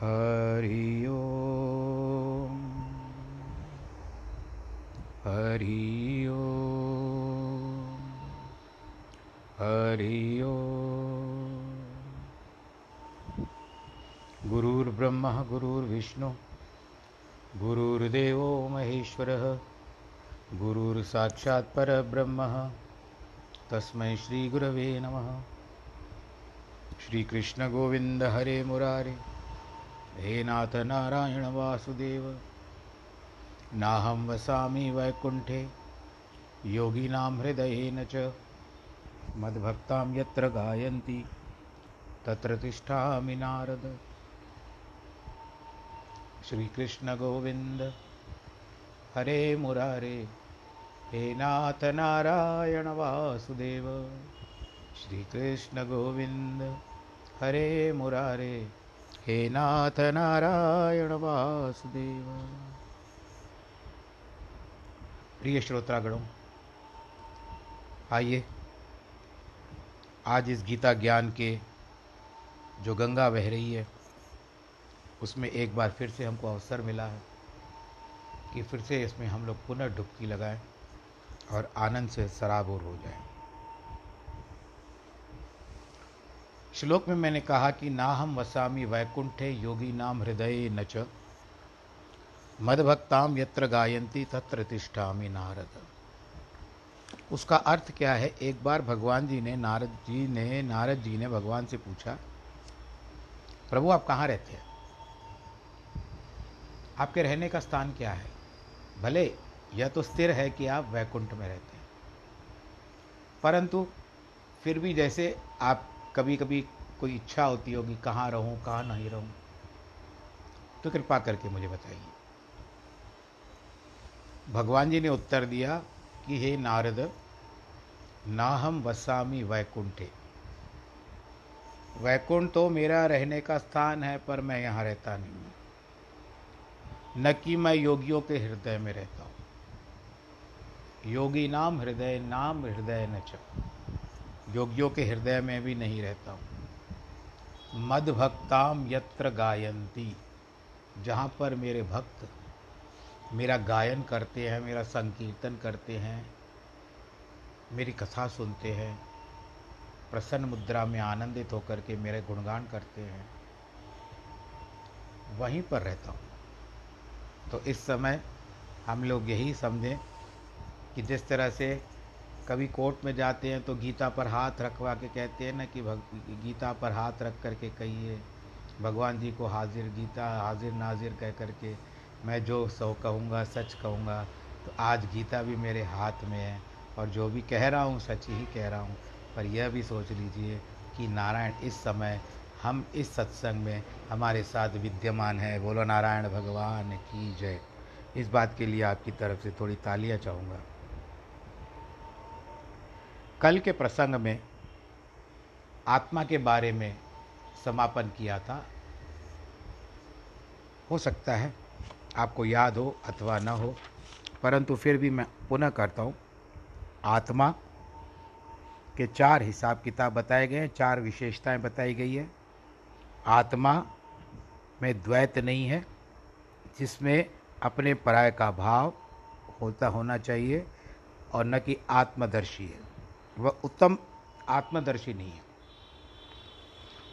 हरि ओम। हरि ओम। हरि ओम। गुरुर्ब्रह्मा गुरुर्विष्णु गुरुर्देवो महेश्वरः गुरुर्साक्षात् परब्रह्मः। तस्मै श्रीगुरवे नमः। श्रीकृष्णगोविन्द हरे मुरारे हे नाथ नारायण वासुदेव, नाहं वसामि वैकुण्ठे, योगिनां हृदयेन च। मद्भक्तां यत्र गायन्ति, तत्र तिष्ठामि नारद। श्रीकृष्णगोविन्द हरे मुरारे, हे नाथ नारायण वासुदेव। श्रीकृष्णगोविन्द हरे मुरारे। हे नाथ नारायण वासुदेव। प्रिय श्रोतागणों आइए, आज इस गीता ज्ञान के जो गंगा बह रही है, उसमें एक बार फिर से हमको अवसर मिला है कि फिर से इसमें हम लोग पुनः डुबकी लगाएँ और आनंद से सराबोर हो जाएँ। श्लोक में मैंने कहा कि ना हम वसामी वैकुंठे योगी नाम हृदय न च। मदभक्ताम यत्र गायंती तत्र तिष्ठामी नारद। उसका अर्थ क्या है? एक बार भगवान जी ने, नारद जी ने, नारद जी ने भगवान से पूछा, प्रभु, आप कहाँ रहते हैं? आपके रहने का स्थान क्या है? भले, यह तो स्थिर है कि आप वैकुंठ में रहते हैं। परंतु, फिर भी जैसे आप कभी कभी कोई इच्छा होती होगी, कहाँ रहूँ, कहाँ नहीं रहूँ। तो कृपा करके मुझे बताइए। भगवान जी ने उत्तर दिया कि, हे नारद ना हम वसामी वैकुंठे। वैकुंठ तो मेरा रहने का स्थान है, पर मैं यहाँ रहता नहीं हूँ। न कि मैं योगियों के हृदय में रहता हूँ। योगी नाम हृदय नाम हृदय न च योगियों के हृदय में भी नहीं रहता हूँ। मद भक्ताम यत्र गायंती जहाँ पर मेरे भक्त मेरा गायन करते हैं, मेरा संकीर्तन करते हैं, मेरी कथा सुनते हैं, प्रसन्न मुद्रा में आनंदित होकर के मेरे गुणगान करते हैं, वहीं पर रहता हूँ। तो इस समय हम लोग यही समझें कि जिस तरह से कभी कोर्ट में जाते हैं तो गीता पर हाथ रखवा के कहते हैं ना कि गीता पर हाथ रख करके कहिए, भगवान जी को हाजिर, गीता हाजिर नाजिर कह करके मैं जो सो कहूँगा, सच कहूँगा तो आज गीता भी मेरे हाथ में है और जो भी कह रहा हूँ, सच ही कह रहा हूँ। पर यह भी सोच लीजिए कि नारायण, इस समय हम इस सत्संग में हमारे साथ विद्यमान है। बोलो, नारायण भगवान की जय। इस बात के लिए आपकी तरफ़ से थोड़ी तालियाँ चाहूँगा। कल के प्रसंग में आत्मा के बारे में समापन किया था। हो सकता है आपको याद हो अथवा न हो, परंतु फिर भी मैं पुनः करता हूँ। आत्मा के चार हिसाब किताब बताए गए हैं, चार विशेषताएँ बताई गई है। आत्मा में द्वैत नहीं है, जिसमें अपने पराय का भाव होता होना चाहिए और न कि आत्मदर्शी है। वह उत्तम आत्मदर्शी नहीं है।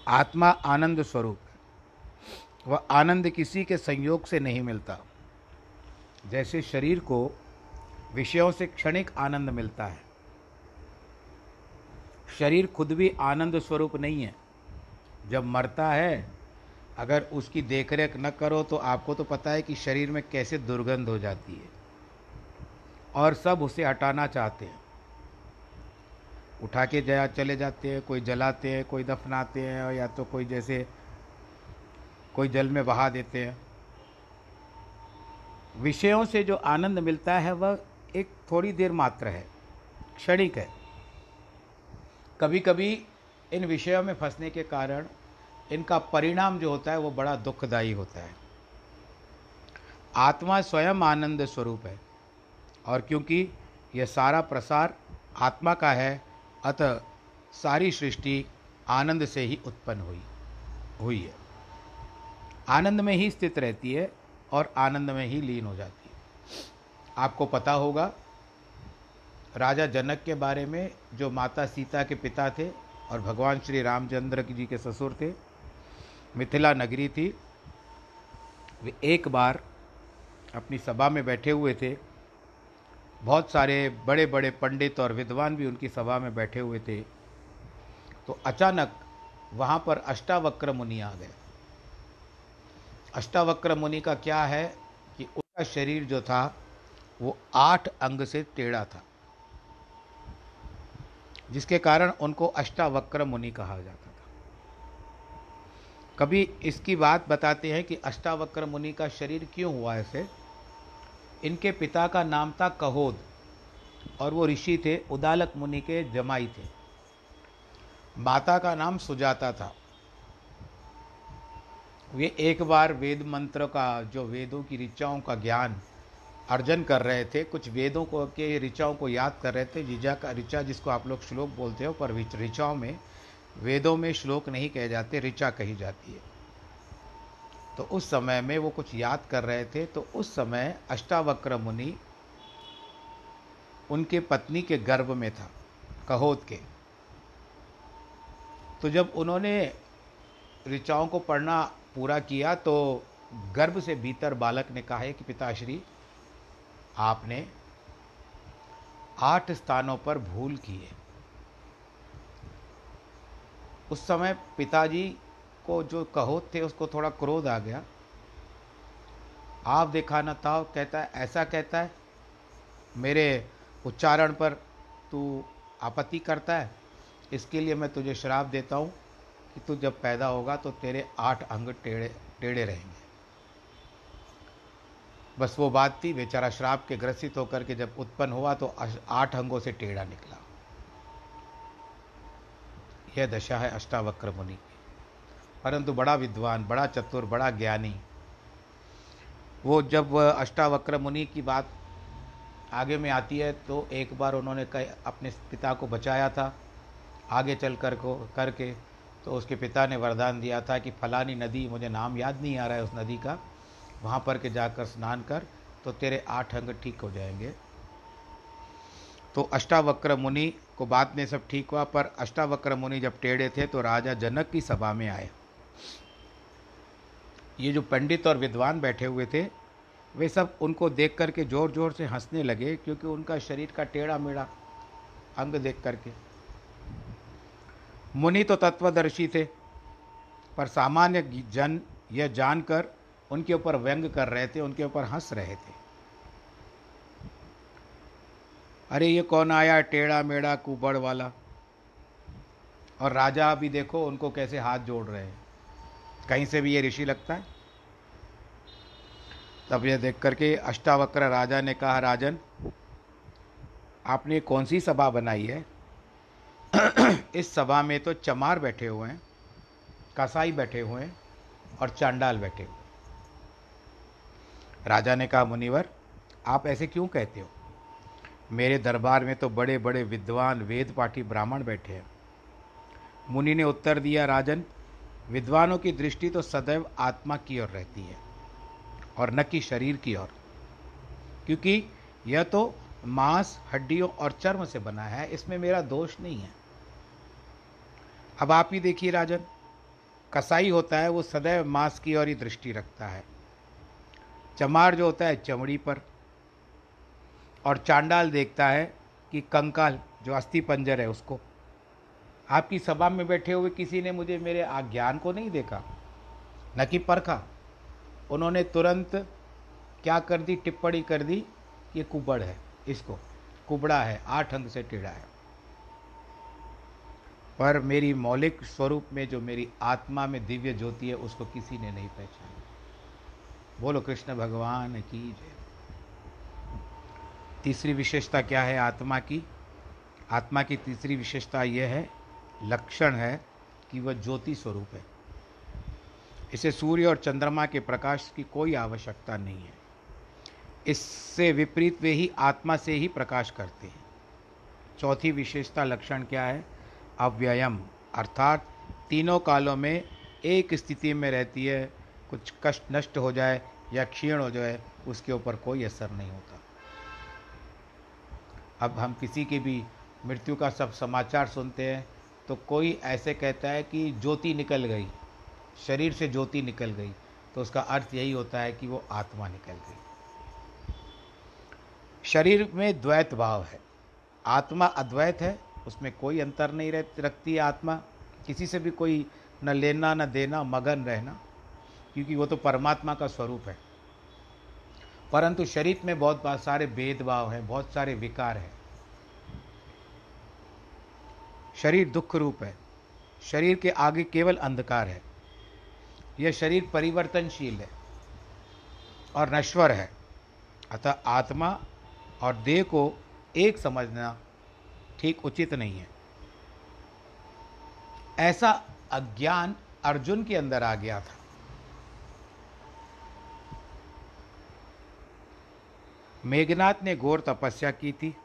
आत्मा आनंद स्वरूप है। वह आनंद किसी के संयोग से नहीं मिलता। जैसे शरीर को विषयों से क्षणिक आनंद मिलता है। शरीर खुद भी आनंद स्वरूप नहीं है। जब मरता है, अगर उसकी देखरेख न करो तो आपको तो पता है कि शरीर में कैसे दुर्गंध हो जाती है। और सब उसे हटाना चाहते हैं। उठा के जया चले जाते हैं, कोई जलाते हैं, कोई दफनाते हैं, या तो कोई जैसे कोई जल में बहा देते हैं। विषयों से जो आनंद मिलता है, वह एक थोड़ी देर मात्र है, क्षणिक है। कभी कभी इन विषयों में फंसने के कारण इनका परिणाम जो होता है, वो बड़ा दुखदायी होता है। आत्मा स्वयं आनंद स्वरूप है, और क्योंकि यह सारा प्रसार आत्मा का है अतः सारी सृष्टि आनंद से ही उत्पन्न हुई हुई है। आनंद में ही स्थित रहती है और आनंद में ही लीन हो जाती है। आपको पता होगा, राजा जनक के बारे में जो माता सीता के पिता थे और भगवान श्री रामचंद्र जी के ससुर थे, मिथिला नगरी थी, वे एक बार अपनी सभा में बैठे हुए थे बहुत सारे बड़े बड़े पंडित और विद्वान भी उनकी सभा में बैठे हुए थे। तो अचानक वहाँ पर अष्टावक्र मुनि आ गए। अष्टावक्र मुनि का क्या है कि उनका शरीर जो था, वो आठ अंग से टेढ़ा था, जिसके कारण उनको अष्टावक्र मुनि कहा जाता था। कभी इसकी बात बताते हैं कि अष्टावक्र मुनि का शरीर क्यों हुआ ऐसे? इनके पिता का नाम था कहोद, और वो ऋषि थे, उदालक मुनि के जमाई थे। माता का नाम सुजाता था। वे एक बार वेद मंत्र का, जो वेदों की ऋचाओं का ज्ञान अर्जन कर रहे थे, कुछ वेदों को, के ऋचाओं को याद कर रहे थे ऋचा का, ऋचा जिसको आप लोग श्लोक बोलते हो, पर ऋचाओं में, वेदों में श्लोक नहीं कहे जाते, ऋचा कही जाती है। तो उस समय में वो कुछ याद कर रहे थे तो उस समय अष्टावक्र मुनि उनके पत्नी के गर्भ में था, कहोत के। तो जब उन्होंने ऋचाओं को पढ़ना पूरा किया तो गर्भ से भीतर बालक ने कहा है कि पिताश्री, आपने आठ स्थानों पर भूल की है उस समय पिताजी को जो कहोत थे, उसको थोड़ा क्रोध आ गया। आप देखा न था कहता है, ऐसा कहता है, मेरे उच्चारण पर तू आपत्ति करता है, इसके लिए मैं तुझे श्राप देता हूँ कि तू जब पैदा होगा तो तेरे आठ अंग टेढ़े टेढ़े रहेंगे। बस वो बात थी, बेचारा श्राप के ग्रसित होकर के जब उत्पन्न हुआ तो आठ अंगों से टेढ़ा निकला। यह दशा है अष्टावक्र मुनि। परंतु बड़ा विद्वान, बड़ा चतुर, बड़ा ज्ञानी। वो जब अष्टावक्र मुनि की बात आगे में आती है तो एक बार उन्होंने अपने पिता को बचाया था, आगे चल कर को, करके तो उसके पिता ने वरदान दिया था कि फलानी नदी, मुझे नाम याद नहीं आ रहा है उस नदी का, वहाँ पर के जाकर स्नान कर तो तेरे आठ अंग ठीक हो जाएँगे। तो अष्टावक्र मुनि को बात में सब ठीक हुआ, पर अष्टावक्र मुनि जब टेढ़े थे तो राजा जनक की सभा में आए। ये जो पंडित और विद्वान बैठे हुए थे, वे सब उनको देख करके ज़ोर ज़ोर से हंसने लगे, क्योंकि उनका शरीर का टेढ़ा मेढ़ा अंग देख करके। मुनि तो तत्वदर्शी थे, पर सामान्य जन यह जानकर उनके ऊपर व्यंग कर रहे थे, उनके ऊपर हंस रहे थे। अरे ये कौन आया टेढ़ा मेढ़ा कुबड़ वाला? और राजा भी देखो उनको कैसे हाथ जोड़ रहे हैं। कहीं से भी ये ऋषि लगता है? तब यह देख करके अष्टावक्र राजा ने कहा, राजन, आपने कौन सी सभा बनाई है? इस सभा में तो चमार बैठे हुए हैं, कसाई बैठे हुए हैं और चांडाल बैठे हुए राजा ने कहा, मुनिवर, आप ऐसे क्यों कहते हो? मेरे दरबार में तो बड़े बड़े विद्वान वेद पाठी ब्राह्मण बैठे हैं। मुनि ने उत्तर दिया, राजन विद्वानों की दृष्टि तो सदैव आत्मा की ओर रहती है और न कि शरीर की ओर। क्योंकि यह तो मांस, हड्डियों और चर्म से बना है, इसमें मेरा दोष नहीं है। अब आप ही देखिए राजन, कसाई होता है, वो सदैव मांस की ओर ही दृष्टि रखता है। चमार जो होता है, चमड़ी पर। और चांडाल देखता है कि कंकाल, जो अस्थि पंजर है उसको आपकी सभा में बैठे हुए किसी ने मुझे मेरे ज्ञान को नहीं देखा, न कि परखा। उन्होंने तुरंत क्या कर दी, टिप्पणी कर दी, ये कुबड़ है, इसको। कुबड़ा है, आठ अंग से टेढ़ा है। पर मेरी मौलिक स्वरूप में जो मेरी आत्मा में दिव्य ज्योति है, उसको किसी ने नहीं पहचाना। बोलो, कृष्ण भगवान की जय। तीसरी विशेषता क्या है आत्मा की? आत्मा की तीसरी विशेषता यह है लक्षण है कि वह ज्योति स्वरूप है। इसे सूर्य और चंद्रमा के प्रकाश की कोई आवश्यकता नहीं है। इससे विपरीत वे ही आत्मा से ही प्रकाश करते हैं। चौथी विशेषता लक्षण क्या है? अव्ययम, अर्थात तीनों कालों में एक स्थिति में रहती है, कुछ कष्ट नष्ट हो जाए या क्षीण हो जाए, उसके ऊपर कोई असर नहीं होता। अब हम किसी की भी मृत्यु का सब समाचार सुनते हैं तो कोई ऐसे कहता है कि ज्योति निकल गई, शरीर से ज्योति निकल गई तो उसका अर्थ यही होता है कि वो आत्मा निकल गई। शरीर में द्वैत भाव है। आत्मा अद्वैत है, उसमें कोई अंतर नहीं रह, रखती है आत्मा। किसी से भी कोई न लेना, न देना, मगन रहना, क्योंकि वो तो परमात्मा का स्वरूप है। परंतु शरीर में बहुत सारे भेदभाव हैं, बहुत सारे विकार हैं। शरीर दुख रूप है। शरीर के आगे केवल अंधकार है। यह शरीर परिवर्तनशील है और नश्वर है। अतः आत्मा और देह को एक समझना ठीक उचित नहीं है। ऐसा अज्ञान अर्जुन के अंदर आ गया था। मेघनाथ ने घोर तपस्या की थी,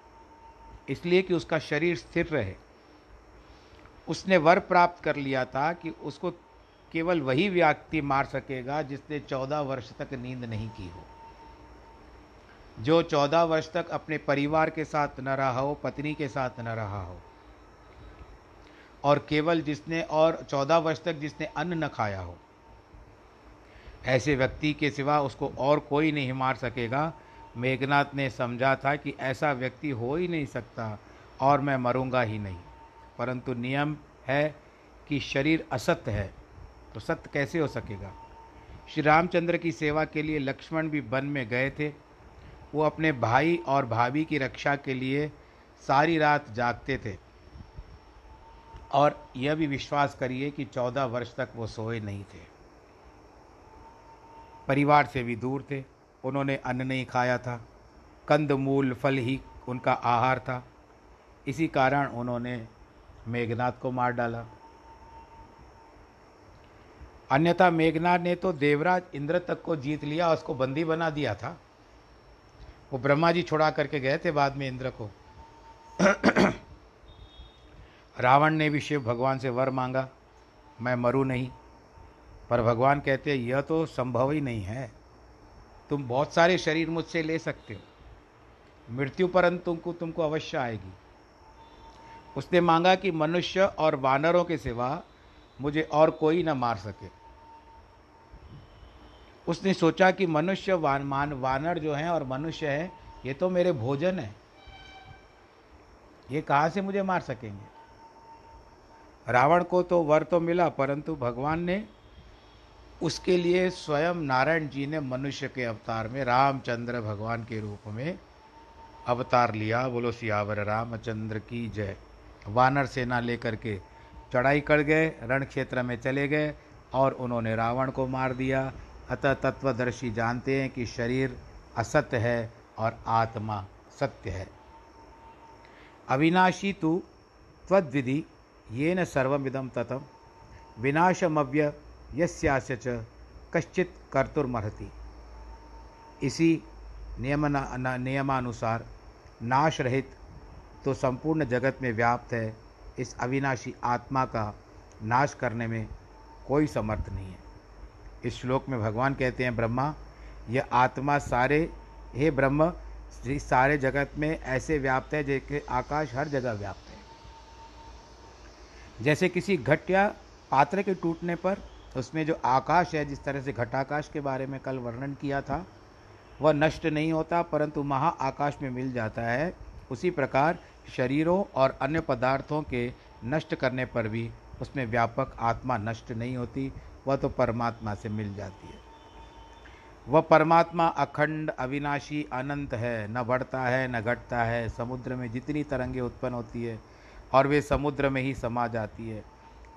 इसलिए कि उसका शरीर स्थिर रहे। उसने वर प्राप्त कर लिया था कि उसको केवल वही व्यक्ति मार सकेगा जिसने चौदह वर्ष तक नींद नहीं की हो। जो चौदह वर्ष तक अपने परिवार के साथ न रहा हो, पत्नी के साथ न रहा हो, और केवल जिसने और चौदह वर्ष तक जिसने अन्न न खाया हो, ऐसे व्यक्ति के सिवा उसको और कोई नहीं मार सकेगा। मेघनाथ ने समझा था कि ऐसा व्यक्ति हो ही नहीं सकता और मैं मरूँगा ही नहीं। परंतु नियम है कि शरीर असत्य है। तो सत्य कैसे हो सकेगा? श्री रामचंद्र की सेवा के लिए लक्ष्मण भी वन में गए थे। वो अपने भाई और भाभी की रक्षा के लिए सारी रात जागते थे। और यह भी विश्वास करिए कि चौदह वर्ष तक वो सोए नहीं थे। परिवार से भी दूर थे। उन्होंने अन्न नहीं खाया था। कंद, मूल, फल ही उनका आहार था। इसी कारण उन्होंने मेघनाथ को मार डाला। अन्यथा मेघनाथ ने तो देवराज इंद्र तक को जीत लिया और उसको बंदी बना दिया था। वो ब्रह्मा जी छुड़ा करके गए थे बाद में इंद्र को। रावण ने भी शिव भगवान से वर मांगा, मैं मरूं नहीं। पर भगवान कहते हैं, यह तो संभव ही नहीं है। तुम बहुत सारे शरीर मुझसे ले सकते हो। मृत्यु परंतु तुमको अवश्य आएगी। उसने मांगा कि मनुष्य और वानरों के सिवा मुझे और कोई न मार सके। उसने सोचा कि मनुष्य वान, मान, वानर जो हैं और मनुष्य हैं, ये तो मेरे भोजन है। ये कहाँ से मुझे मार सकेंगे? रावण को तो वर तो मिला, परंतु भगवान ने उसके लिए स्वयं नारायण जी ने मनुष्य के अवतार में, रामचंद्र भगवान के रूप में अवतार लिया। बोलो सियावर, रामचंद्र की जय। वानर सेना लेकर के चढ़ाई कर गए, रण क्षेत्र में चले गए और उन्होंने रावण को मार दिया। अतः तत्वदर्शी जानते हैं कि शरीर असत्य है और आत्मा सत्य है। अविनाशी तु त्वद्विधि ये न सर्विदम ततम विनाशमव्य यस्यास्य च कश्चित कर्तुर्मर्हति। इसी नियमना नियमानुसार नाश रहित तो संपूर्ण जगत में व्याप्त है। इस अविनाशी आत्मा का नाश करने में कोई समर्थ नहीं है। इस श्लोक में भगवान कहते हैं, ब्रह्मा यह आत्मा सारे, हे ब्रह्म सारे जगत में ऐसे व्याप्त है जैसे आकाश हर जगह व्याप्त है। जैसे किसी घट या पात्र के टूटने पर उसमें जो आकाश है, जिस तरह से घटाकाश के बारे में कल वर्णन किया था, वह नष्ट नहीं होता, परंतु महा आकाश में मिल जाता है। उसी प्रकार शरीरों और अन्य पदार्थों के नष्ट करने पर भी उसमें व्यापक आत्मा नष्ट नहीं होती, वह तो परमात्मा से मिल जाती है। वह परमात्मा अखंड, अविनाशी, अनंत है, न बढ़ता है, न घटता है, समुद्र में जितनी तरंगे उत्पन्न होती है और वे समुद्र में ही समा जाती है।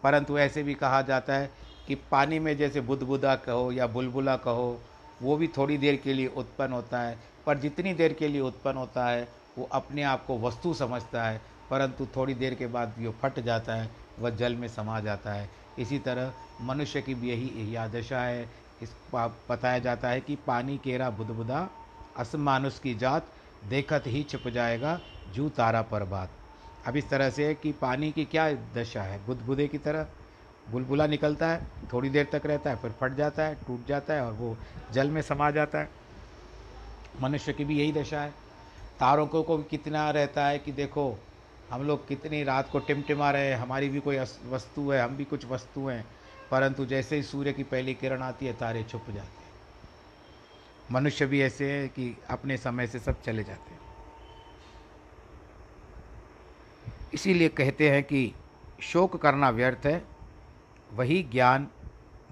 परंतु ऐसे भी कहा जाता है कि पानी में जैसे बुदबुदा कहो या बुलबुला कहो, वो भी थोड़ी देर के लिए उत्पन्न होता है, पर जितनी देर के लिए उत्पन्न होता है वो अपने आप को वस्तु समझता है, परंतु थोड़ी देर के बाद जो फट जाता है, वह जल में समा जाता है। इसी तरह मनुष्य की भी यही यही दशा है। इस बताया जाता है कि पानी, केरा, बुदबुदा, असमानुष की जात देखत ही छिप जाएगा, जू तारा पर बात। अब इस तरह से कि पानी की क्या दशा है? बुदबुदे की तरह बुलबुला निकलता है, थोड़ी देर तक रहता है, फिर फट जाता है, टूट जाता है और वो जल में समा जाता है। मनुष्य की भी यही दशा है। तारों को, को कितना रहता है कि देखो हम लोग कितनी रात को टिमटिमा रहे हैं हमारी भी कोई वस्तु है हम भी कुछ वस्तु हैं परंतु जैसे ही सूर्य की पहली किरण आती है तारे छुप जाते हैं। मनुष्य भी ऐसे हैं कि अपने समय से सब चले जाते हैं। इसीलिए कहते हैं कि शोक करना व्यर्थ है वही ज्ञान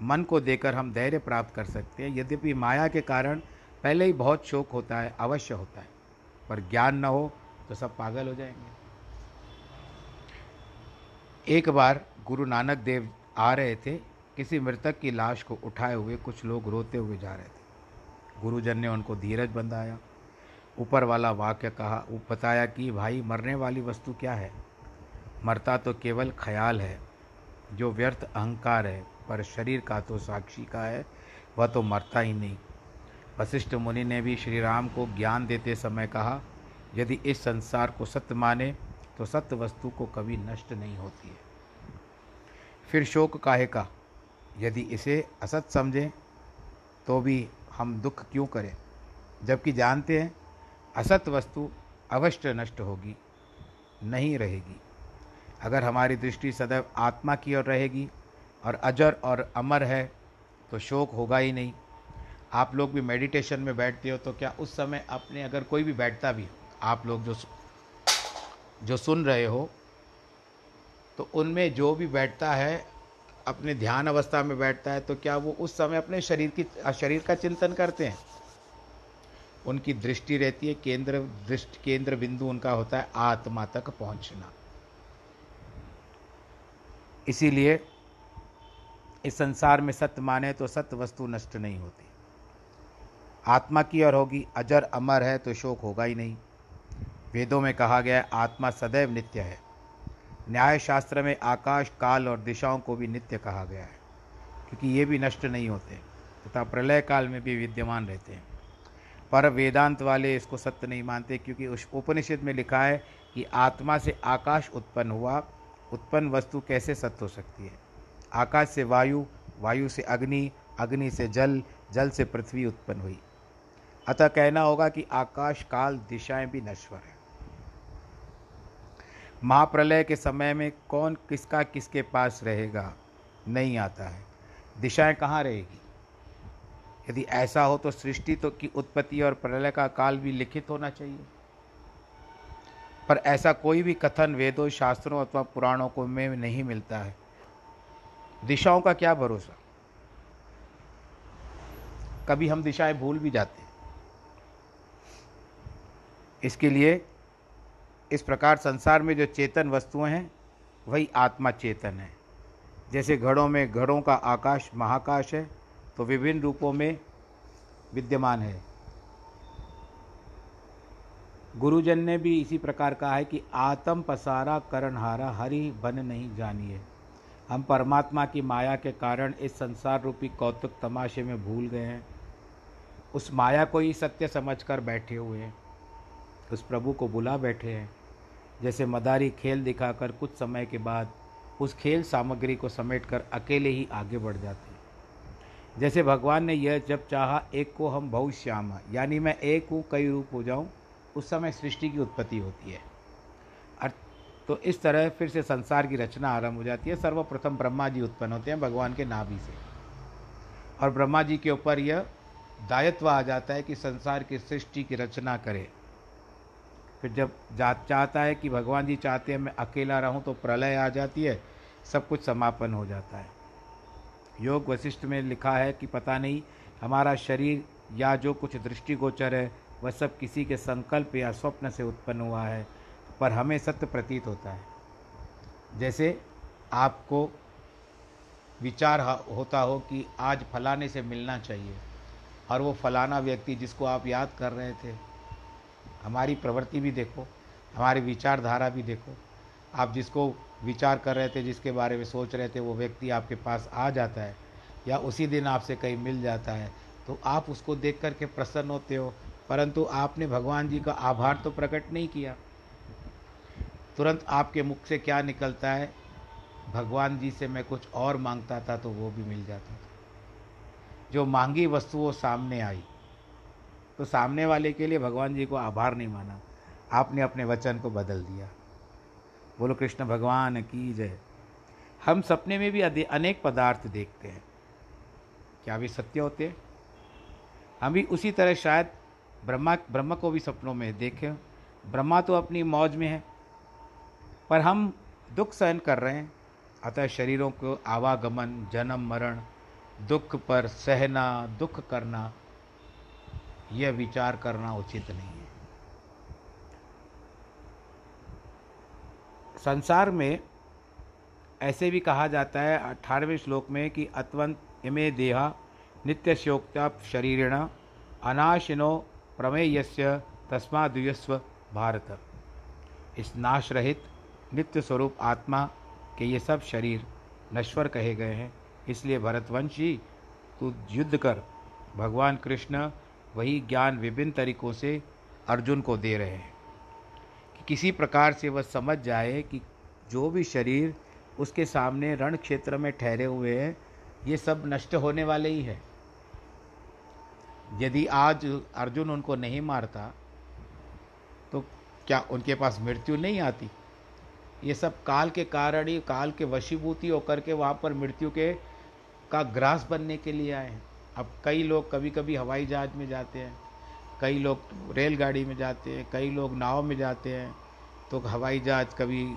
मन को देकर हम धैर्य प्राप्त कर सकते हैं। यद्यपि माया के कारण पहले ही बहुत शोक होता है अवश्य होता है। पर ज्ञान न हो तो सब पागल हो जाएँगे। एक बार गुरु नानक देव आ रहे थे, किसी मृतक की लाश को उठाए हुए कुछ लोग रोते हुए जा रहे थे। गुरुजन ने उनको धीरज बंधाया। ऊपर वाला वाक्य कहा वो बताया कि भाई, मरने वाली वस्तु क्या है? मरता तो केवल ख्याल है, जो व्यर्थ अहंकार है, पर शरीर का तो साक्षी का है, वह तो मरता ही नहीं। वशिष्ठ मुनि ने भी श्री राम को ज्ञान देते समय कहा, यदि इस संसार को सत्य माने तो सत्य वस्तु को कभी नष्ट नहीं होती है। फिर शोक काहे का, यदि इसे असत समझें तो भी हम दुख क्यों करें? जबकि जानते हैं, असत वस्तु अवश्य नष्ट होगी, नहीं रहेगी। अगर हमारी दृष्टि सदैव आत्मा की ओर रहेगी, और अजर और अमर है तो शोक होगा ही नहीं। आप लोग भी मेडिटेशन में बैठते हो तो क्या उस समय अपने अगर कोई भी बैठता भी आप लोग जो जो सुन रहे हो तो उनमें जो भी बैठता है, अपने ध्यान अवस्था में बैठता है तो क्या वो उस समय अपने शरीर की शरीर का चिंतन करते हैं? उनकी दृष्टि रहती है, केंद्र, दृष्टि, केंद्र बिंदु उनका होता है, आत्मा तक पहुँचना। इसीलिए, इस संसार में सत्य माने तो सत्य वस्तु नष्ट नहीं होती। आत्मा की ओर होगी, अजर अमर है तो शोक होगा ही नहीं। वेदों में कहा गया है, आत्मा सदैव नित्य है। न्याय शास्त्र में आकाश, काल और दिशाओं को भी नित्य कहा गया है, क्योंकि ये भी नष्ट नहीं होते, तथा प्रलय काल में भी विद्यमान रहते हैं। पर वेदांत वाले इसको सत्य नहीं मानते, क्योंकि उस उपनिषद में लिखा है कि आत्मा से आकाश उत्पन्न हुआ, उत्पन्न वस्तु कैसे सत्य हो सकती है? आकाश से वायु वायु से अग्नि अग्नि से जल जल से पृथ्वी उत्पन्न हुई। अतः कहना होगा कि आकाश काल दिशाएँ भी नश्वर है। महाप्रलय के समय में कौन किसका किसके पास रहेगा, नहीं आता है। दिशाएँ कहाँ रहेगी? यदि ऐसा हो तो सृष्टि तो की उत्पत्ति और प्रलय का काल भी लिखित होना चाहिए। पर ऐसा कोई भी कथन वेदों, शास्त्रों अथवा पुराणों को में नहीं मिलता है। दिशाओं का क्या भरोसा? कभी हम दिशाएँ भूल भी जाते हैं। इसके लिए इस प्रकार संसार में जो चेतन वस्तुएँ हैं, वही आत्मा चेतन है। जैसे घड़ों में घड़ों का आकाश महाकाश है तो विभिन्न रूपों में विद्यमान है। गुरुजन ने भी इसी प्रकार कहा है कि आत्म पसारा करणहारा, हरि बन नहीं जानिए। हम परमात्मा की माया के कारण इस संसार रूपी कौतुक तमाशे में भूल गए हैं। उस माया को ही सत्य समझकर बैठे हुए हैं। उस प्रभु को बुला बैठे हैं। जैसे मदारी खेल दिखाकर कुछ समय के बाद उस खेल सामग्री को समेटकर अकेले ही आगे बढ़ जाते। हैं जैसे भगवान ने यह जब चाहा, एक को हम बहुत श्यामा यानी मैं एक हूँ, कई रूप हो जाऊँ, उस समय सृष्टि की उत्पत्ति होती है। तो इस तरह फिर से संसार की रचना आरंभ हो जाती है। सर्वप्रथम ब्रह्मा जी उत्पन्न होते हैं भगवान के नाभि से। और ब्रह्मा जी के ऊपर यह दायित्व आ जाता है कि संसार की सृष्टि की रचना करे। फिर जब जा, चाहता है कि भगवान जी चाहते हैं मैं अकेला रहूँ तो प्रलय आ जाती है, सब कुछ समापन हो जाता है। योग वशिष्ठ में लिखा है कि पता नहीं, हमारा शरीर या जो कुछ दृष्टिगोचर है, वह सब किसी के संकल्प या स्वप्न से उत्पन्न हुआ है, पर हमें सत्य प्रतीत होता है। जैसे आपको विचार होता हो कि आज फलाने से मिलना चाहिए, और वो फलाना व्यक्ति जिसको आप याद कर रहे थे हमारी प्रवृत्ति भी देखो, हमारी विचारधारा भी देखो। आप जिसको विचार कर रहे थे, जिसके बारे में सोच रहे थे, वो व्यक्ति आपके पास आ जाता है या उसी दिन आपसे कहीं मिल जाता है। तो आप उसको देख कर के प्रसन्न होते हो, परंतु आपने भगवान जी का आभार तो प्रकट नहीं किया। तुरंत आपके मुख से क्या निकलता है? भगवान जी से मैं कुछ और माँगता था तो वो भी मिल जाता था। जो मांगी वस्तु वो सामने आई तो सामने वाले के लिए भगवान जी को आभार नहीं माना। आपने अपने वचन को बदल दिया। बोलो, कृष्ण भगवान की जय। हम सपने में भी अनेक पदार्थ देखते हैं। क्या वे सत्य होते? हैं हम भी उसी तरह शायद ब्रह्मा, ब्रह्म को भी सपनों में देखें। ब्रह्मा तो अपनी मौज में है, पर हम दुख सहन कर रहे हैं। अतः शरीरों को आवागमन, जन्म, मरण, दुख पर सहना, दुख करना यह विचार करना उचित नहीं है। संसार में ऐसे भी कहा जाता है अठारहवें श्लोक में कि अत्वंत इमे देहा नित्य शोक्ता शरीरण अनाशिनो प्रमेयस्य तस्मादुयस्व भारत। इस नाश रहित नित्य स्वरूप आत्मा के ये सब शरीर नश्वर कहे गए हैं। इसलिए भरतवंशी तू युद्ध कर भगवान कृष्ण वही ज्ञान विभिन्न तरीकों से अर्जुन को दे रहे हैं। कि किसी प्रकार से वह समझ जाए कि जो भी शरीर उसके सामने रण क्षेत्र में ठहरे हुए हैं, ये सब नष्ट होने वाले ही है। यदि आज अर्जुन उनको नहीं मारता तो क्या उनके पास मृत्यु नहीं आती? ये सब काल के कारण ही, काल के वशीभूति होकर के वहाँ पर मृत्यु के का ग्रास बनने के लिए आए हैं। अब कई लोग कभी कभी हवाई जहाज़ में जाते हैं, कई लोग रेलगाड़ी में जाते हैं, कई लोग नाव में जाते हैं तो हवाई जहाज़ कभी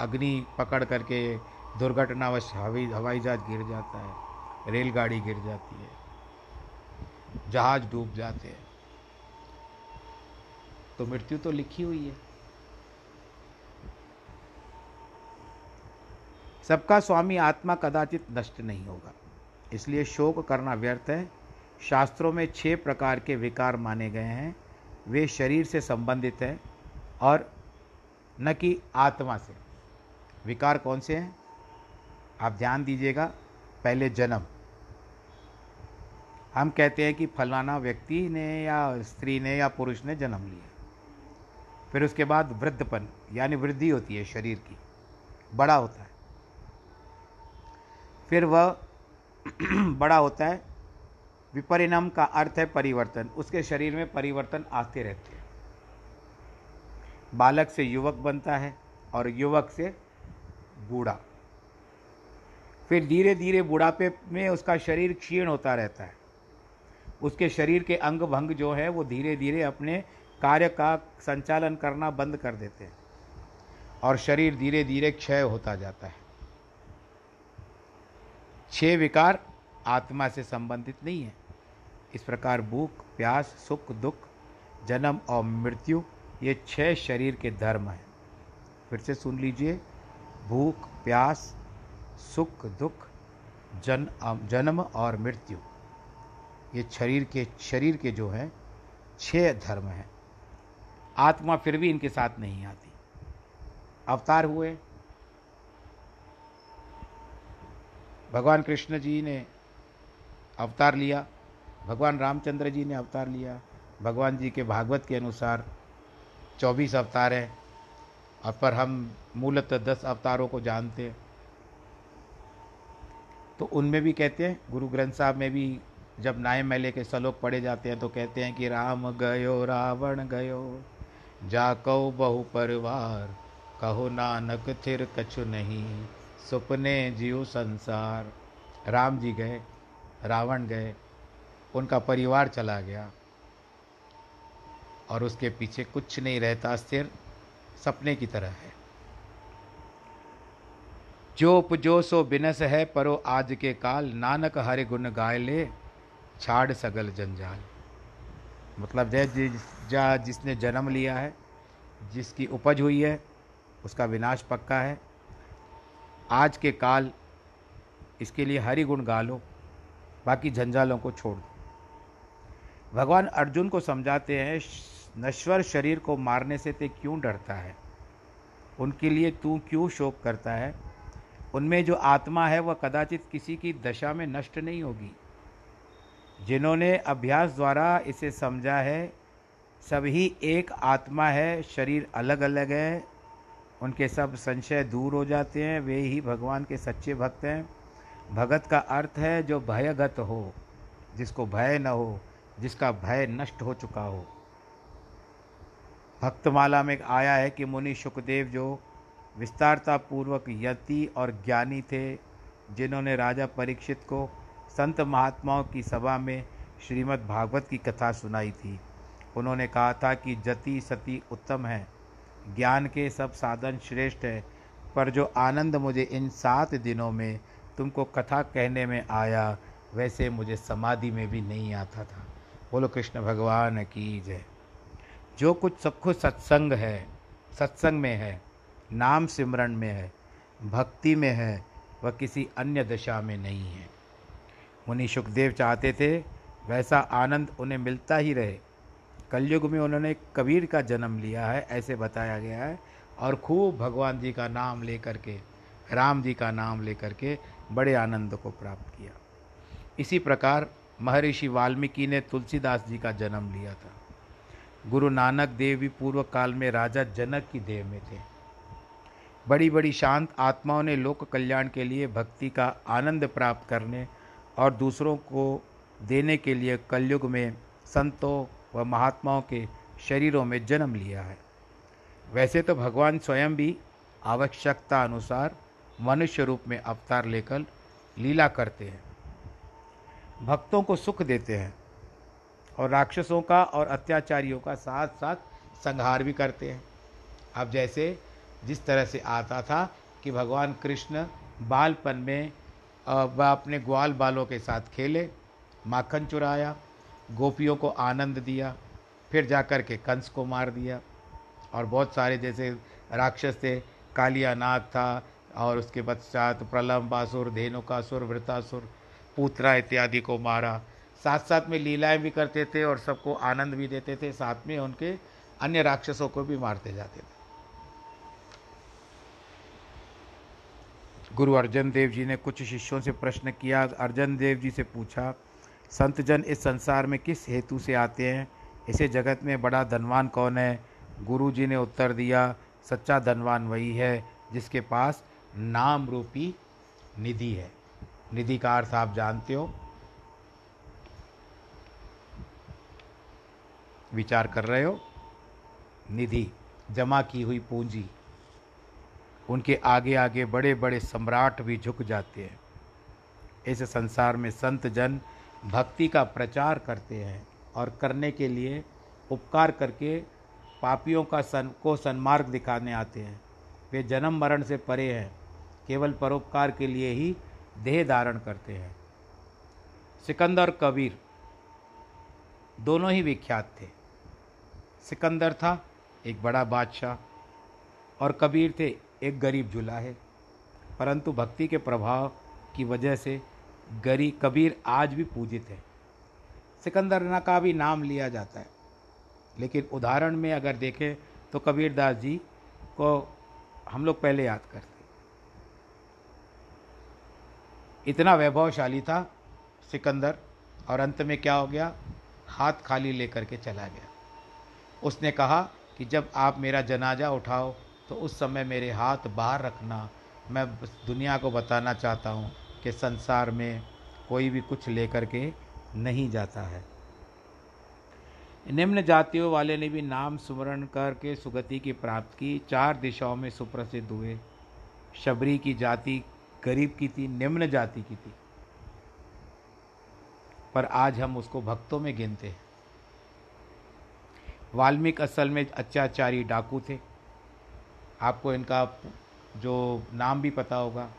अग्नि पकड़ करके दुर्घटनावश हवाई हवाई जहाज़ गिर जाता है, रेलगाड़ी गिर जाती है, जहाज़ डूब जाते हैं। तो मृत्यु तो लिखी हुई है। सबका स्वामी आत्मा कदाचित नष्ट नहीं होगा। इसलिए शोक करना व्यर्थ है। शास्त्रों में छह प्रकार के विकार माने गए हैं। वे शरीर से संबंधित हैं और न कि आत्मा से। विकार कौन से हैं? आप ध्यान दीजिएगा, पहले जन्म। हम कहते हैं कि फलाना व्यक्ति ने या स्त्री ने या पुरुष ने जन्म लिया। फिर उसके बाद वृद्धपन, यानी वृद्धि होती है शरीर की। बड़ा होता है। फिर वह बड़ा होता है, विपरिणाम का अर्थ है परिवर्तन। उसके शरीर में परिवर्तन आते रहते हैं। बालक से युवक बनता है और युवक से बूढ़ा। फिर धीरे धीरे बुढ़ापे में उसका शरीर क्षीण होता रहता है। उसके शरीर के अंग भंग जो है, वो धीरे धीरे अपने कार्य का संचालन करना बंद कर देते हैं और शरीर धीरे धीरे क्षय होता जाता है। छह विकार आत्मा से संबंधित नहीं है। इस प्रकार भूख, प्यास, सुख, दुख, जन्म और मृत्यु, ये छह शरीर के धर्म हैं। फिर से सुन लीजिए। भूख, प्यास, सुख, दुख, जन जन्म और मृत्यु। ये शरीर के शरीर के जो हैं, छह धर्म हैं। आत्मा फिर भी इनके साथ नहीं आती। अवतार हुए भगवान कृष्ण जी ने अवतार लिया, भगवान रामचंद्र जी ने अवतार लिया, भगवान जी के भागवत के अनुसार चौबीस अवतार हैं, और पर हम मूलतः दस अवतारों को जानते हैं। तो उनमें भी कहते हैं, गुरु ग्रंथ साहब में भी जब नाय मेले के सलोक पढ़े जाते हैं तो कहते हैं कि राम गयो, रावण गयो जा कहो बहु परिवार, कहो नानक थिर कछु नहीं। सुपने जियो संसार। राम जी गए, रावण गए, उनका परिवार चला गया। और उसके पीछे कुछ नहीं रहता, स्थिर सपने की तरह है। जो उपजो सो बिनस है, परो आज के काल, नानक हरे गुण गाय ले, छाड़ सगल जंजाल। मतलब जय जा जिसने जन्म लिया है, जिसकी उपज हुई है, उसका विनाश पक्का है। आज के काल इसके लिए हरि गुण गा लो, बाकी झंझालों को छोड़ दो। भगवान अर्जुन को समझाते हैं, नश्वर शरीर को मारने से ते क्यों डरता है? उनके लिए तू क्यों शोक करता है? उनमें जो आत्मा है, वह कदाचित किसी की दशा में नष्ट नहीं होगी। जिन्होंने अभ्यास द्वारा इसे समझा है, सभी एक आत्मा है, शरीर अलग अलग है उनके सब संशय दूर हो जाते हैं, वे ही भगवान के सच्चे भक्त हैं। भगत का अर्थ है जो भयगत हो, जिसको भय न हो, जिसका भय नष्ट हो चुका हो। भक्तमाला में आया है कि मुनि सुखदेव जो विस्तारता पूर्वक यति और ज्ञानी थे, जिन्होंने राजा परीक्षित को संत महात्माओं की सभा में श्रीमद् भागवत की कथा सुनाई थी। उन्होंने कहा था कि जति सती उत्तम है ज्ञान के सब साधन श्रेष्ठ है, पर जो आनंद मुझे इन सात दिनों में तुमको कथा कहने में आया, वैसे मुझे समाधि में भी नहीं आता था। बोलो, कृष्ण भगवान की जय। जो कुछ सब कुछ सत्संग है, सत्संग में है, नाम सिमरण में है, भक्ति में है, वह किसी अन्य दशा में नहीं है। मुनि सुखदेव चाहते थे, वैसा आनंद उन्हें मिलता ही रहे। कलयुग में उन्होंने कबीर का जन्म लिया है, ऐसे बताया गया है। और खूब भगवान जी का नाम लेकर के, राम जी का नाम लेकर के बड़े आनंद को प्राप्त किया। इसी प्रकार महर्षि वाल्मीकि ने तुलसीदास जी का जन्म लिया था। गुरु नानक देव भी पूर्व काल में राजा जनक की देव में थे। बड़ी बड़ी शांत आत्माओं ने लोक कल्याण के लिए भक्ति का आनंद प्राप्त करने और दूसरों को देने के लिए कलयुग में संतों व महात्माओं के शरीरों में जन्म लिया है। वैसे तो भगवान स्वयं भी आवश्यकता अनुसार मनुष्य रूप में अवतार लेकर लीला करते हैं। भक्तों को सुख देते हैं और राक्षसों का और अत्याचारियों का साथ साथ संहार भी करते हैं। अब जैसे जिस तरह से आता था कि भगवान कृष्ण बालपन में वह अपने ग्वाल बालों के साथ खेले, माखन चुराया गोपियों को आनंद दिया, फिर जाकर के कंस को मार दिया। और बहुत सारे जैसे राक्षस थे कालिया नाग था, और उसके पश्चात प्रलम्बासुर धेनुकासुर वृतासुर, पूत्रा इत्यादि को मारा। साथ साथ में लीलाएँ भी करते थे और सबको आनंद भी देते थे। साथ में उनके अन्य राक्षसों को भी मारते जाते थे। गुरु अर्जन देव जी ने कुछ शिष्यों से प्रश्न किया। अर्जन देव जी से पूछा संतजन इस संसार में किस हेतु से आते हैं? इसे जगत में बड़ा धनवान कौन है? गुरु जी ने उत्तर दिया, सच्चा धनवान वही है, जिसके पास नाम रूपी निधि है। निधि का अर्थ आप जानते हो। विचार कर रहे हो? निधि, जमा की हुई पूंजी। उनके आगे आगे बड़े बड़े सम्राट भी झुक जाते हैं। इस संसार में संत जन भक्ति का प्रचार करते हैं और करने के लिए उपकार करके पापियों का सन, को सन्मार्ग दिखाने आते हैं। वे जन्म मरण से परे हैं, केवल परोपकार के लिए ही देह धारण करते हैं। सिकंदर कबीर दोनों ही विख्यात थे। सिकंदर था एक बड़ा बादशाह और कबीर थे एक गरीब जुला है। परंतु भक्ति के प्रभाव की वजह से गरी कबीर आज भी पूजित है। सिकंदरना का भी नाम लिया जाता है। लेकिन उदाहरण में अगर देखें तो कबीर दास जी को हम लोग पहले याद करते इतना वैभवशाली था सिकंदर और अंत में क्या हो गया? हाथ खाली लेकर के चला गया। उसने कहा कि जब आप मेरा जनाजा उठाओ तो उस समय मेरे हाथ बाहर रखना, मैं दुनिया को बताना चाहता हूँ। कि संसार में कोई भी कुछ लेकर के नहीं जाता है। निम्न जातियों वाले ने भी नाम स्मरण करके सुगति की प्राप्त की। चार दिशाओं में सुप्रसिद्ध हुए। शबरी की जाति गरीब की थी, निम्न जाति की थी। पर आज हम उसको भक्तों में गिनते हैं। वाल्मीकि असल में अत्याचारी डाकू थे। आपको इनका जो नाम भी पता होगा।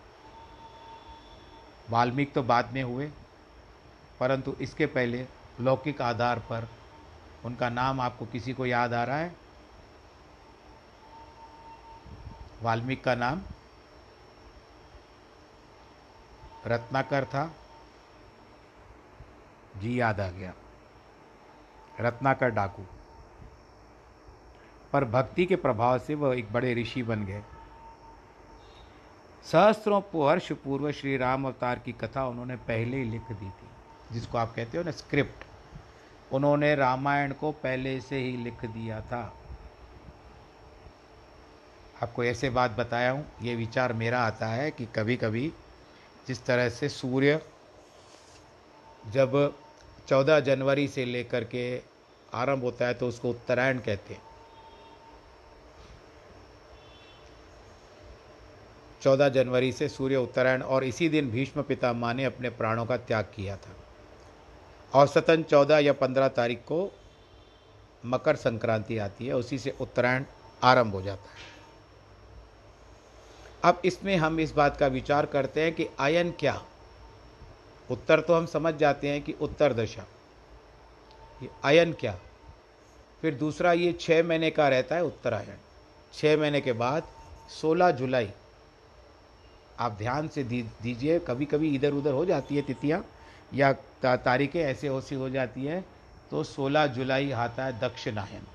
वाल्मीकि तो बाद में हुए, परंतु इसके पहले लौकिक आधार पर उनका नाम आपको किसी को याद आ रहा है? वाल्मीकि का नाम? रत्नाकर था। जी याद आ गया। रत्नाकर डाकू। पर भक्ति के प्रभाव से वह एक बड़े ऋषि बन गए। सहस्त्रों वर्ष पूर्व श्री राम अवतार की कथा उन्होंने पहले ही लिख दी थी, जिसको आप कहते हो ना स्क्रिप्ट उन्होंने रामायण को पहले से ही लिख दिया था। आपको ऐसे बात बताया हूँ, ये विचार मेरा आता है कि कभी कभी जिस तरह से सूर्य जब चौदह जनवरी से लेकर के आरंभ होता है तो उसको उत्तरायण कहते हैं। चौदह जनवरी से सूर्य उत्तरायण और इसी दिन भीष्म पितामह ने अपने प्राणों का त्याग किया था। औसतन चौदह या पंद्रह तारीख को मकर संक्रांति आती है, उसी से उत्तरायण आरंभ हो जाता है। अब इसमें हम इस बात का विचार करते हैं कि आयन क्या? उत्तर तो हम समझ जाते हैं कि उत्तर दशा। ये आयन क्या? फिर दूसरा ये छः महीने का रहता है उत्तरायण। छः महीने के बाद सोलह जुलाई आप ध्यान से दीजिए कभी कभी इधर उधर हो जाती है तिथियाँ, या तारीखें ऐसे ओसी हो जाती है तो 16 जुलाई आता है दक्षिणायन।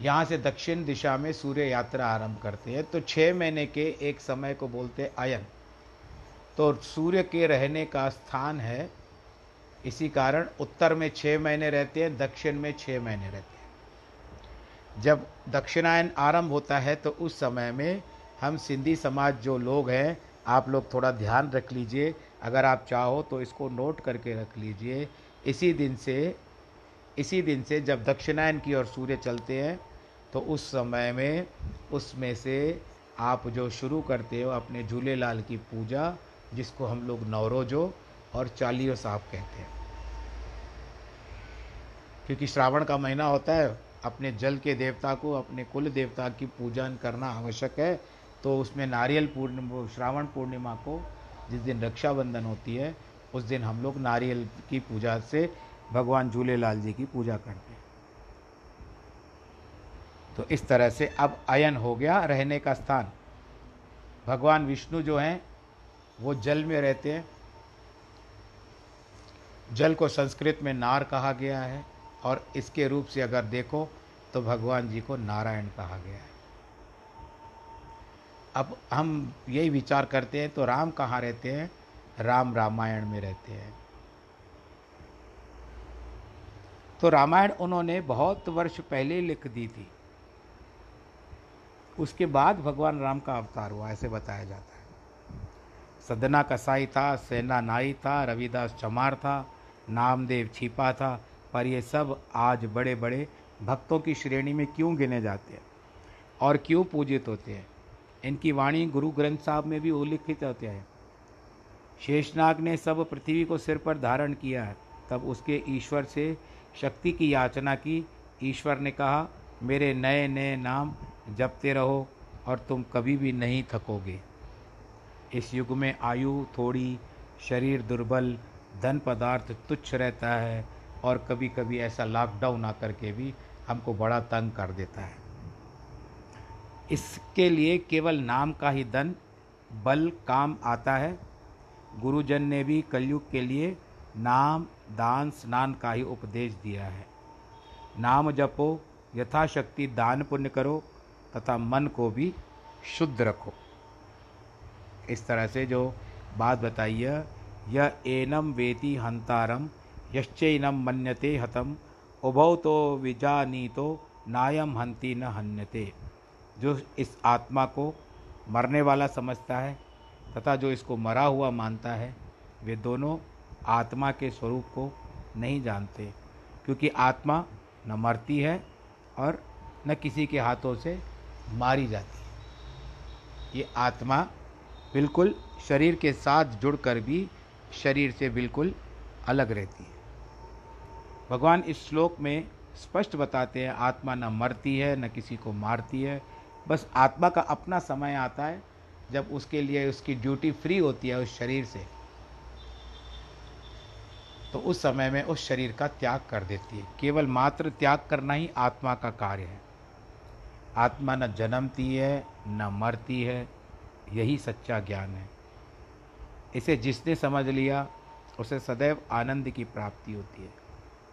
यहाँ से दक्षिण दिशा में सूर्य यात्रा आरंभ करते हैं तो छः महीने के एक समय को बोलते हैं अयन। तो सूर्य के रहने का स्थान है, इसी कारण उत्तर में छः महीने रहते हैं, दक्षिण में छः महीने रहते हैं। जब दक्षिणायन आरंभ होता है तो उस समय में हम सिंधी समाज जो लोग हैं, आप लोग थोड़ा ध्यान रख लीजिए। अगर आप चाहो तो इसको नोट करके रख लीजिए। इसी दिन से, इसी दिन से जब दक्षिणायन की ओर सूर्य चलते हैं तो उस समय में, उसमें से आप जो शुरू करते हो अपने झूलेलाल की पूजा, जिसको हम लोग नवरोजो और चालियो साहब कहते हैं। क्योंकि श्रावण का महीना होता है, अपने जल के देवता को, अपने कुल देवता की पूजन करना आवश्यक है। तो उसमें नारियल पूर्णिमा, श्रावण पूर्णिमा को जिस दिन रक्षाबंधन होती है, उस दिन हम लोग नारियल की पूजा से भगवान झूलेलाल जी की पूजा करते हैं। तो इस तरह से अब अयन हो गया रहने का स्थान। भगवान विष्णु जो हैं, वो जल में रहते हैं। जल को संस्कृत में नार कहा गया है और इसके रूप से अगर देखो तो भगवान जी को नारायण कहा गया है। अब हम यही विचार करते हैं तो राम कहाँ रहते हैं? राम रामायण में रहते हैं। तो रामायण उन्होंने बहुत वर्ष पहले लिख दी थी। उसके बाद भगवान राम का अवतार हुआ, ऐसे बताया जाता है। सदना कसाई था, सेना नाई था, रविदास चमार था, नामदेव छिपा था, पर ये सब आज बड़े बड़े भक्तों की श्रेणी में क्यों गिने जाते हैं? और क्यों पूजित होते हैं? इनकी वाणी गुरु ग्रंथ साहब में भी उल्लिखित होते हैं। शेषनाग ने सब पृथ्वी को सिर पर धारण किया है। तब उसके ईश्वर से शक्ति की याचना की। ईश्वर ने कहा, मेरे नए नए नाम जपते रहो और तुम कभी भी नहीं थकोगे। इस युग में आयु थोड़ी, शरीर दुर्बल, धन पदार्थ तुच्छ रहता है और कभी कभी ऐसा लॉकडाउन आकर के भी हमको बड़ा तंग कर देता है। इसके लिए केवल नाम का ही धन, बल, काम आता है। गुरुजन ने भी कलयुग के लिए नाम, दान, स्नान का ही उपदेश दिया है। नाम जपो, यथाशक्ति दान पुण्य करो तथा मन को भी शुद्ध रखो। इस तरह से जो बात बताई है, यह एनम वेति हंतारम, यश्चैनम मन्यते हतम, उभौ तो विजानी तो नायम हंति न हन्यते। जो इस आत्मा को मरने वाला समझता है तथा जो इसको मरा हुआ मानता है, वे दोनों आत्मा के स्वरूप को नहीं जानते, क्योंकि आत्मा न मरती है और न किसी के हाथों से मारी जाती है। ये आत्मा बिल्कुल शरीर के साथ जुड़कर भी शरीर से बिल्कुल अलग रहती है। भगवान इस श्लोक में स्पष्ट बताते हैं, आत्मा न मरती है, न किसी को मारती है बस आत्मा का अपना समय आता है जब उसके लिए उसकी ड्यूटी फ्री होती है उस शरीर से। तो उस समय में उस शरीर का त्याग कर देती है। केवल मात्र त्याग करना ही आत्मा का कार्य है। आत्मा न जन्मती है, न मरती है, यही सच्चा ज्ञान है। इसे जिसने समझ लिया, उसे सदैव आनंद की प्राप्ति होती है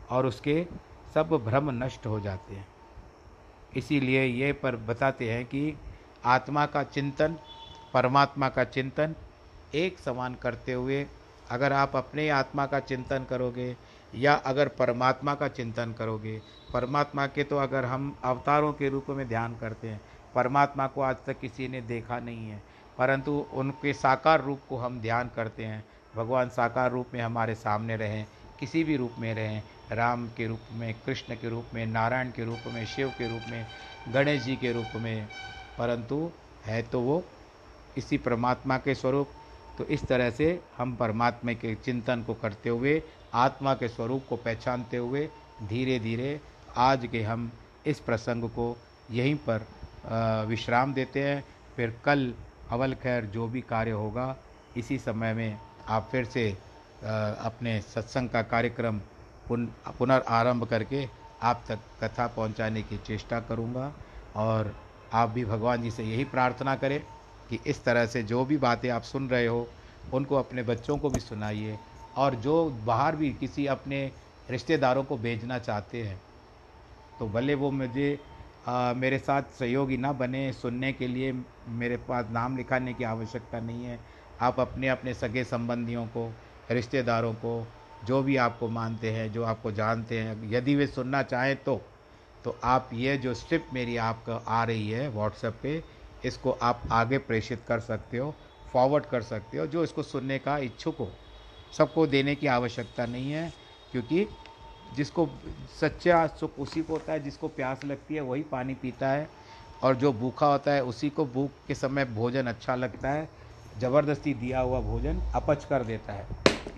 और उसके सब भ्रम नष्ट हो जाते हैं। इसीलिए ये पर बताते हैं कि आत्मा का चिंतन, परमात्मा का चिंतन एक समान करते हुए, अगर आप अपने आत्मा का चिंतन करोगे या अगर परमात्मा का चिंतन करोगे, परमात्मा के तो अगर हम अवतारों के रूप में ध्यान करते हैं, परमात्मा को आज तक किसी ने देखा नहीं है, परंतु उनके साकार रूप को हम ध्यान करते हैं, भगवान साकार रूप में हमारे सामने रहें, किसी भी रूप में रहें राम के रूप में, कृष्ण के रूप में, नारायण के रूप में, शिव के रूप में, गणेश जी के रूप में। परंतु है तो वो इसी परमात्मा के स्वरूप। तो इस तरह से हम परमात्मा के चिंतन को करते हुए, आत्मा के स्वरूप को पहचानते हुए धीरे धीरे आज के हम इस प्रसंग को यहीं पर विश्राम देते हैं। फिर कल अवल खैर जो भी कार्य होगा, इसी समय में आप फिर से अपने सत्संग का कार्यक्रम पुन पुनर्आरंभ करके आप तक कथा पहुँचाने की चेष्टा करूँगा। और आप भी भगवान जी से यही प्रार्थना करें कि इस तरह से जो भी बातें आप सुन रहे हो उनको अपने बच्चों को भी सुनाइए। और जो बाहर भी किसी अपने रिश्तेदारों को भेजना चाहते हैं तो भले वो मुझे आ, मेरे साथ सहयोगी ना बने सुनने के लिए मेरे पास नाम लिखाने की आवश्यकता नहीं है। आप अपने अपने सगे संबंधियों को रिश्तेदारों को जो भी आपको मानते हैं, जो आपको जानते हैं, यदि वे सुनना चाहें तो तो आप ये जो स्ट्रिप मेरी आपको आ रही है व्हाट्सएप पे, इसको आप आगे प्रेषित कर सकते हो फॉरवर्ड कर सकते हो, जो इसको सुनने का इच्छुक हो। सबको देने की आवश्यकता नहीं है, क्योंकि जिसको सच्चा सुख उसी को होता है, जिसको प्यास लगती है वही पानी पीता है, और जो भूखा होता है उसी को भूख के समय भोजन अच्छा लगता है, ज़बरदस्ती दिया हुआ भोजन अपच कर देता है।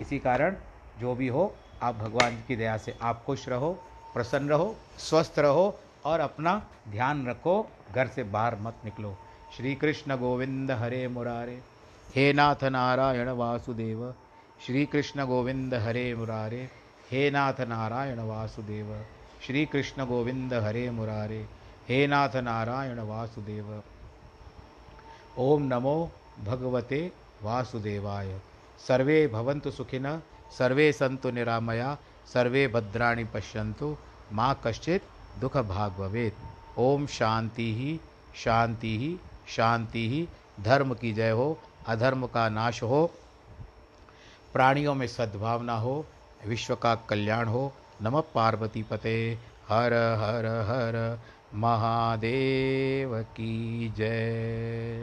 इसी कारण जो भी हो, आप भगवान की दया से आप खुश रहो, प्रसन्न रहो, स्वस्थ रहो और अपना ध्यान रखो, घर से बाहर मत निकलो। श्री कृष्ण गोविंद हरे मुरारे। हे नाथ नारायण वासुदेव। श्री कृष्ण गोविंद हरे मुरारे। हे नाथ नारायण वासुदेव। श्री कृष्ण गोविंद हरे मुरारे। हे नाथ नारायण वासुदेव। ओम नमो भगवते वासुदेवाय। सर्वे भवन्तु सुखिन सर्वे सन्तु निरामया, सर्वे भद्राणि पश्यन्तु, माँ कश्चित दुख भाग भवेत ओम शांति ही शांति ही शांति ही। धर्म की जय हो, अधर्म का नाश हो। प्राणियों में सद्भावना हो, विश्व का कल्याण हो। नम पार्वती पते। हर हर हर। महादेव की जय।